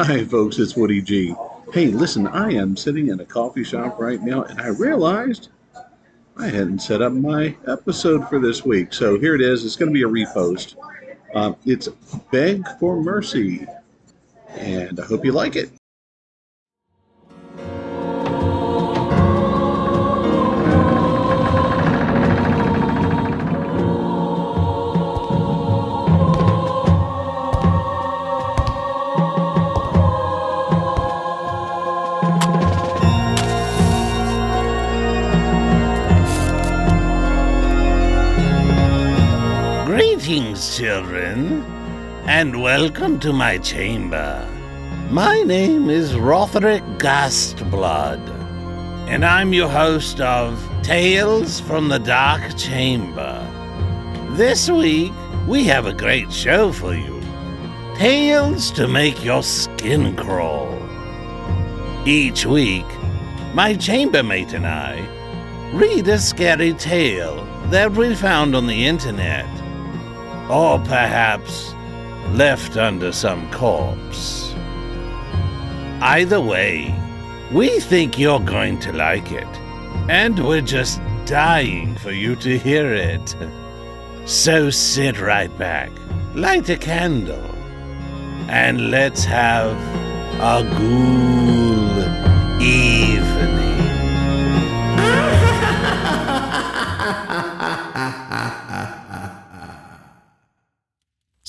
Hi, folks, it's Woody G. Hey, listen, I am sitting in a coffee shop right now, and I realized I hadn't set up my episode for this week. So here it is. It's going to be a repost. Um, it's Beg for Mercy, and I hope you like it. Children, and welcome to my chamber. My name is Rotherick Gastblood, and I'm your host of Tales from the Dark Chamber. This week, we have a great show for you Tales to make your skin crawl. Each week, my chambermate and I read a scary tale that we found on the internet or perhaps left under some corpse. Either way, we think you're going to like it, and we're just dying for you to hear it. So sit right back, light a candle, and let's have a ghoul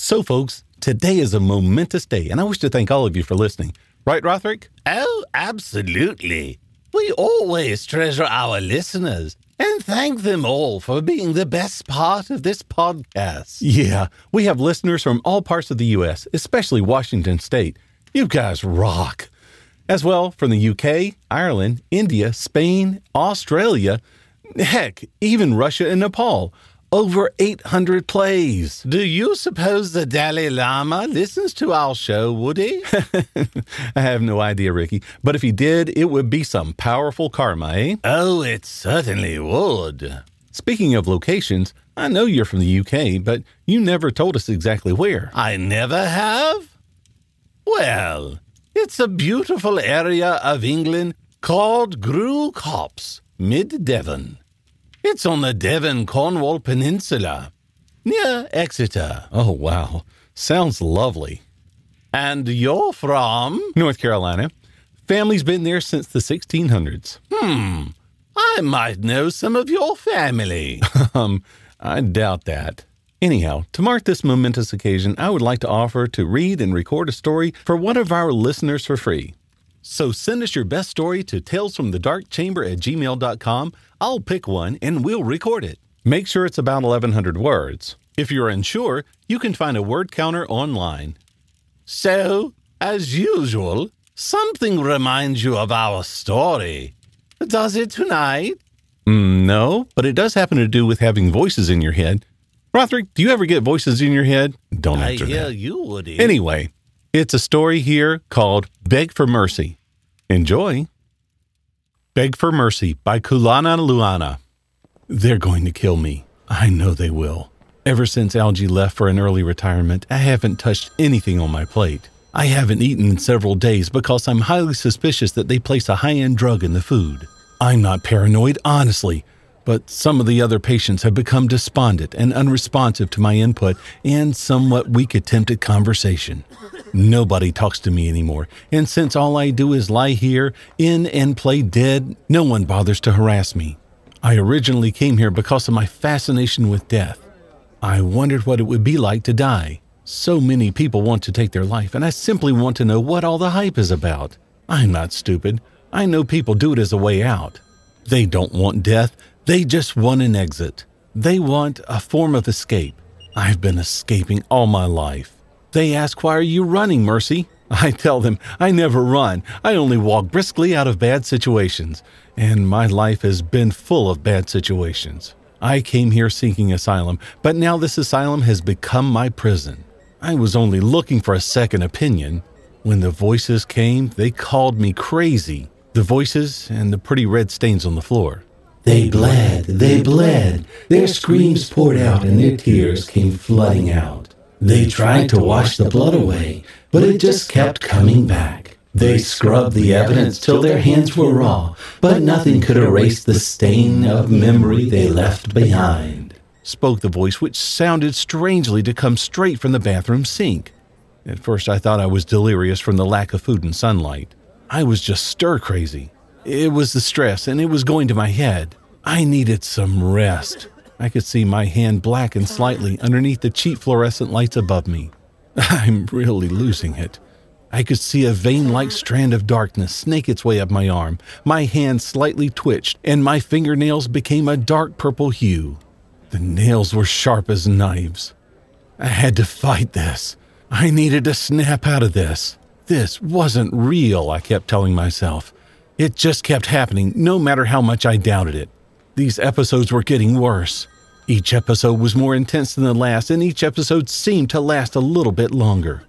So, folks, today is a momentous day, and I wish to thank all of you for listening. Right, Rotherick? Oh, absolutely. We always treasure our listeners and thank them all for being the best part of this podcast. Yeah, we have listeners from all parts of the U.S., especially Washington State. You guys rock. As well from the UK, Ireland, India, Spain, Australia, heck, even Russia and Nepal. Over 800 plays. Do you suppose the Dalai Lama listens to our show, would he? I have no idea, Ricky. But if he did, it would be some powerful karma, eh? Oh, it certainly would. Speaking of locations, I know you're from the UK, but you never told us exactly where. I never have? Well, it's a beautiful area of England called Grew Copse, mid Devon. It's on the Devon Cornwall Peninsula, near Exeter. Oh, wow. Sounds lovely. And you're from? North Carolina. Family's been there since the 1600s. Hmm. I might know some of your family. um, I doubt that. Anyhow, to mark this momentous occasion, I would like to offer to read and record a story for one of our listeners for free. So send us your best story to talesfromthedarkchamber at gmail.com. I'll pick one and we'll record it. Make sure it's about 1,100 words. If you're unsure, you can find a word counter online. So, as usual, something reminds you of our story. Does it tonight? Mm, no, but it does happen to do with having voices in your head. Rotherick, do you ever get voices in your head? Don't answer I hear that. you, Woody. Anyway, it's a story here called Beg for Mercy. Enjoy. Beg for Mercy by Culanaluana. They're going to kill me. I know they will. Ever since Algie left for an early retirement, I haven't touched anything on my plate. I haven't eaten in several days because I'm highly suspicious that they place a high end drug in the food. I'm not paranoid, honestly, but some of the other patients have become despondent and unresponsive to my input and somewhat weak attempt at conversation. Nobody talks to me anymore, and since all I do is lie here, in, and play dead, no one bothers to harass me. I originally came here because of my fascination with death. I wondered what it would be like to die. So many people want to take their life, and I simply want to know what all the hype is about. I'm not stupid. I know people do it as a way out. They don't want death, they just want an exit. They want a form of escape. I've been escaping all my life. They ask, Why are you running, Mercy? I tell them, I never run. I only walk briskly out of bad situations. And my life has been full of bad situations. I came here seeking asylum, but now this asylum has become my prison. I was only looking for a second opinion. When the voices came, they called me crazy. The voices and the pretty red stains on the floor. They bled, they bled. Their screams poured out and their tears came flooding out. They tried to wash the blood away, but it just kept coming back. They scrubbed the evidence till their hands were raw, but nothing could erase the stain of memory they left behind. Spoke the voice, which sounded strangely to come straight from the bathroom sink. At first, I thought I was delirious from the lack of food and sunlight. I was just stir crazy. It was the stress, and it was going to my head. I needed some rest. I could see my hand blacken slightly underneath the cheap fluorescent lights above me. I'm really losing it. I could see a vein like strand of darkness snake its way up my arm. My hand slightly twitched, and my fingernails became a dark purple hue. The nails were sharp as knives. I had to fight this. I needed to snap out of this. This wasn't real, I kept telling myself. It just kept happening, no matter how much I doubted it. These episodes were getting worse. Each episode was more intense than the last, and each episode seemed to last a little bit longer.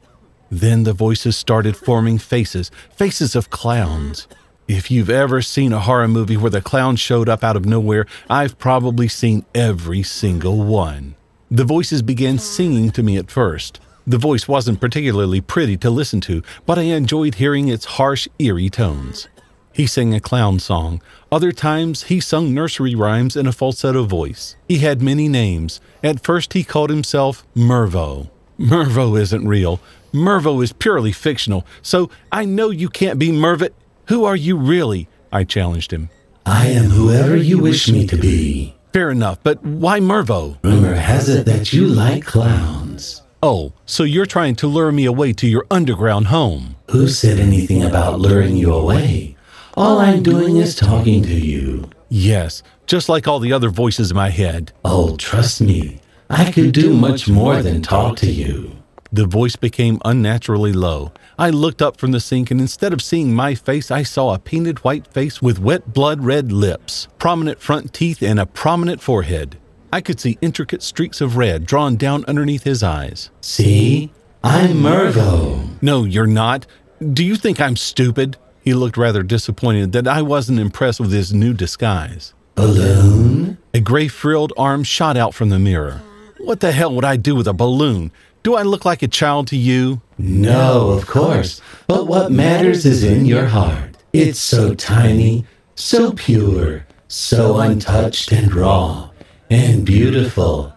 Then the voices started forming faces, faces of clowns. If you've ever seen a horror movie where the clown showed up out of nowhere, I've probably seen every single one. The voices began singing to me at first. The voice wasn't particularly pretty to listen to, but I enjoyed hearing its harsh, eerie tones. He sang a clown song. Other times, he sung nursery rhymes in a falsetto voice. He had many names. At first, he called himself Mervo. Mervo isn't real. Mervo is purely fictional, so I know you can't be Mervit. Who are you really? I challenged him. I am whoever you wish me to be. Fair enough, but why Mervo? Rumor has it that you like clowns. Oh, so you're trying to lure me away to your underground home. Who said anything about luring you away? All I'm doing is talking to you. Yes, just like all the other voices in my head. Oh, trust me, I could do much more than talk to you. The voice became unnaturally low. I looked up from the sink, and instead of seeing my face, I saw a painted white face with wet blood red lips, prominent front teeth, and a prominent forehead. I could see intricate streaks of red drawn down underneath his eyes. See? I'm Mervo. No, you're not. Do you think I'm stupid? He looked rather disappointed that I wasn't impressed with his new disguise. Balloon? A gray frilled arm shot out from the mirror. What the hell would I do with a balloon? Do I look like a child to you? No, of course. But what matters is in your heart. It's so tiny, so pure, so untouched and raw, and beautiful.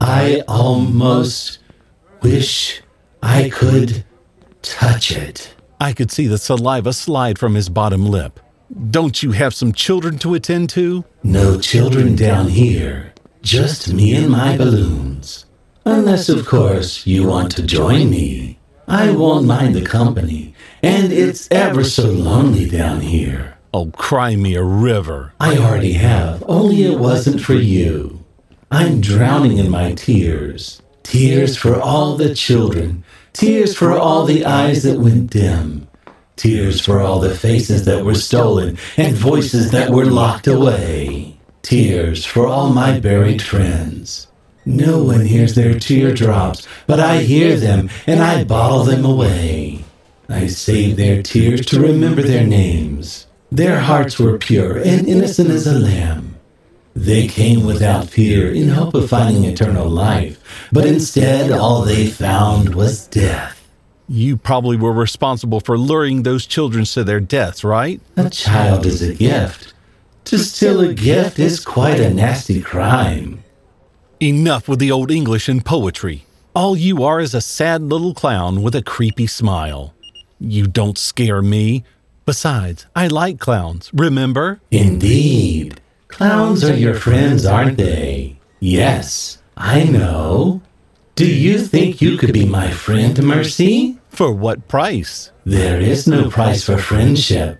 I almost wish I could touch it. I could see the saliva slide from his bottom lip. Don't you have some children to attend to? No children down here, just me and my balloons. Unless, of course, you want to join me. I won't mind the company, and it's ever so lonely down here. Oh, cry me a river. I already have, only it wasn't for you. I'm drowning in my tears. Tears for all the children. Tears for all the eyes that went dim. Tears for all the faces that were stolen and voices that were locked away. Tears for all my buried friends. No one hears their teardrops, but I hear them and I bottle them away. I save their tears to remember their names. Their hearts were pure and innocent as a lamb. They came without fear in hope of finding eternal life, but instead all they found was death. You probably were responsible for luring those children to their deaths, right? A child is a gift. To steal a gift is quite a nasty crime. Enough with the old English and poetry. All you are is a sad little clown with a creepy smile. You don't scare me. Besides, I like clowns, remember? Indeed. Clowns are your friends, aren't they? Yes, I know. Do you think you could be my friend, Mercy? For what price? There is no price for friendship.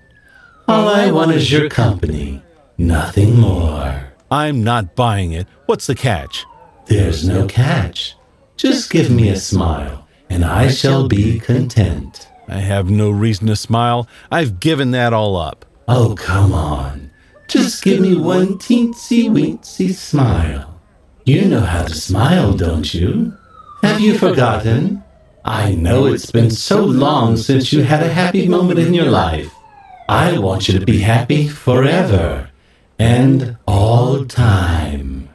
All I want is your company, nothing more. I'm not buying it. What's the catch? There's no catch. Just give me a smile, and I shall be content. I have no reason to smile. I've given that all up. Oh, come on. Just give me one teensy weensy smile. You know how to smile, don't you? Have you forgotten? I know it's been so long since you had a happy moment in your life. I want you to be happy forever and all time.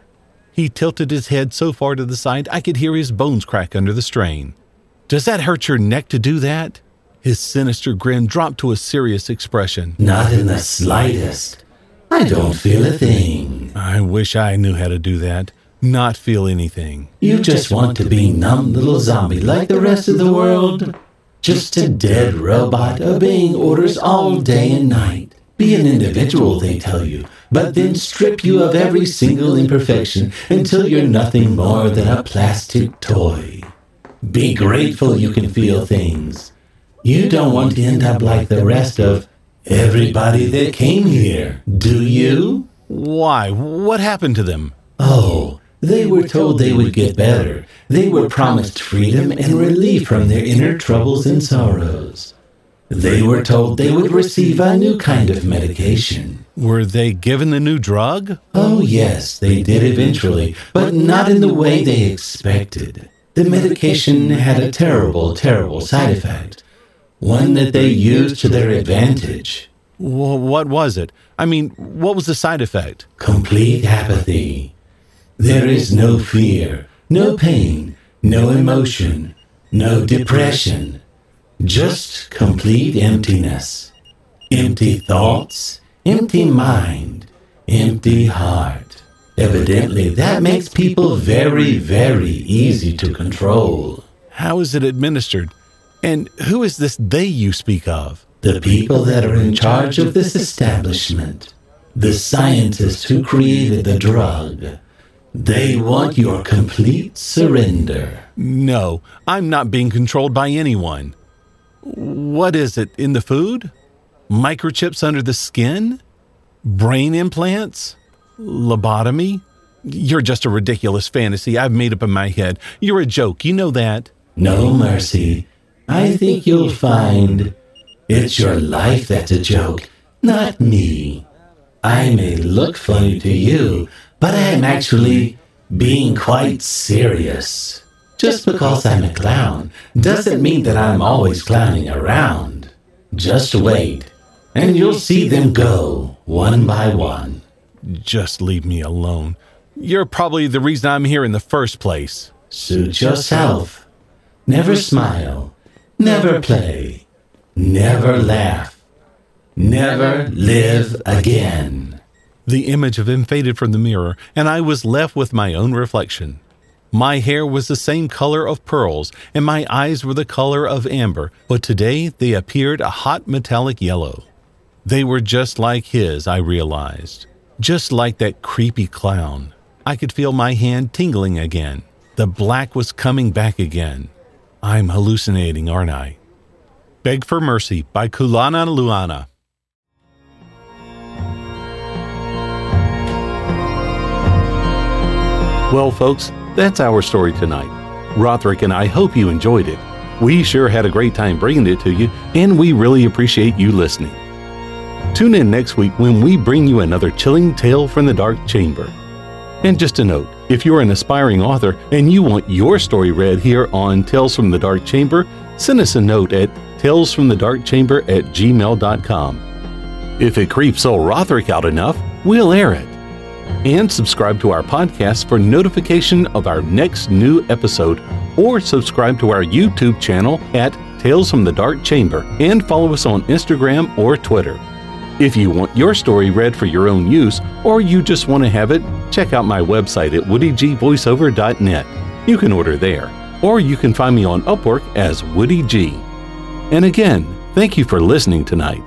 He tilted his head so far to the side I could hear his bones crack under the strain. Does that hurt your neck to do that? His sinister grin dropped to a serious expression. Not in the slightest. I don't feel a thing. I wish I knew how to do that. Not feel anything. You just want to be numb little zombie like the rest of the world. Just a dead robot obeying orders all day and night. Be an individual, they tell you, but then strip you of every single imperfection until you're nothing more than a plastic toy. Be grateful you can feel things. You don't want to end up like the rest of everybody that came here, do you? Why? What happened to them? Oh, they were told they would get better. They were promised freedom and relief from their inner troubles and sorrows. They were told they would receive a new kind of medication. Were they given the new drug? Oh, yes, they did eventually, but not in the way they expected. The medication had a terrible, terrible side effect, one that they used to their advantage. Wh- what was it? I mean, what was the side effect? Complete apathy. There is no fear, no pain, no emotion, no depression. Just complete emptiness. Empty thoughts, empty mind, empty heart. Evidently, that makes people very, very easy to control. How is it administered? And who is this they you speak of? The people that are in charge of this establishment, the scientists who created the drug, they want your complete surrender. No, I'm not being controlled by anyone. What is it? In the food? Microchips under the skin? Brain implants? Lobotomy? You're just a ridiculous fantasy I've made up in my head. You're a joke, you know that. No mercy. I think you'll find it's your life that's a joke, not me. I may look funny to you, but I am actually being quite serious. Just because I'm a clown doesn't mean that I'm always clowning around. Just wait, and you'll see them go one by one. Just leave me alone. You're probably the reason I'm here in the first place. Suit yourself. Never smile. Never play. Never laugh. Never live again. The image of him faded from the mirror, and I was left with my own reflection. My hair was the same color of pearls, and my eyes were the color of amber, but today they appeared a hot metallic yellow. They were just like his, I realized. Just like that creepy clown. I could feel my hand tingling again. The black was coming back again. I'm hallucinating, aren't I? Beg for Mercy by Culanaluana. Well, folks, that's our story tonight. Rotherick and I hope you enjoyed it. We sure had a great time bringing it to you, and we really appreciate you listening. Tune in next week when we bring you another chilling tale from the Dark Chamber. And just a note if you're an aspiring author and you want your story read here on Tales from the Dark Chamber, send us a note at talesfromthedarkchamber at gmail.com. If it creeps old Rotherick out enough, we'll air it. And subscribe to our podcast for notification of our next new episode, or subscribe to our YouTube channel at Tales from the Dark Chamber and follow us on Instagram or Twitter. If you want your story read for your own use, or you just want to have it, check out my website at woodygvoiceover.net. You can order there, or you can find me on Upwork as Woody G. And again, thank you for listening tonight.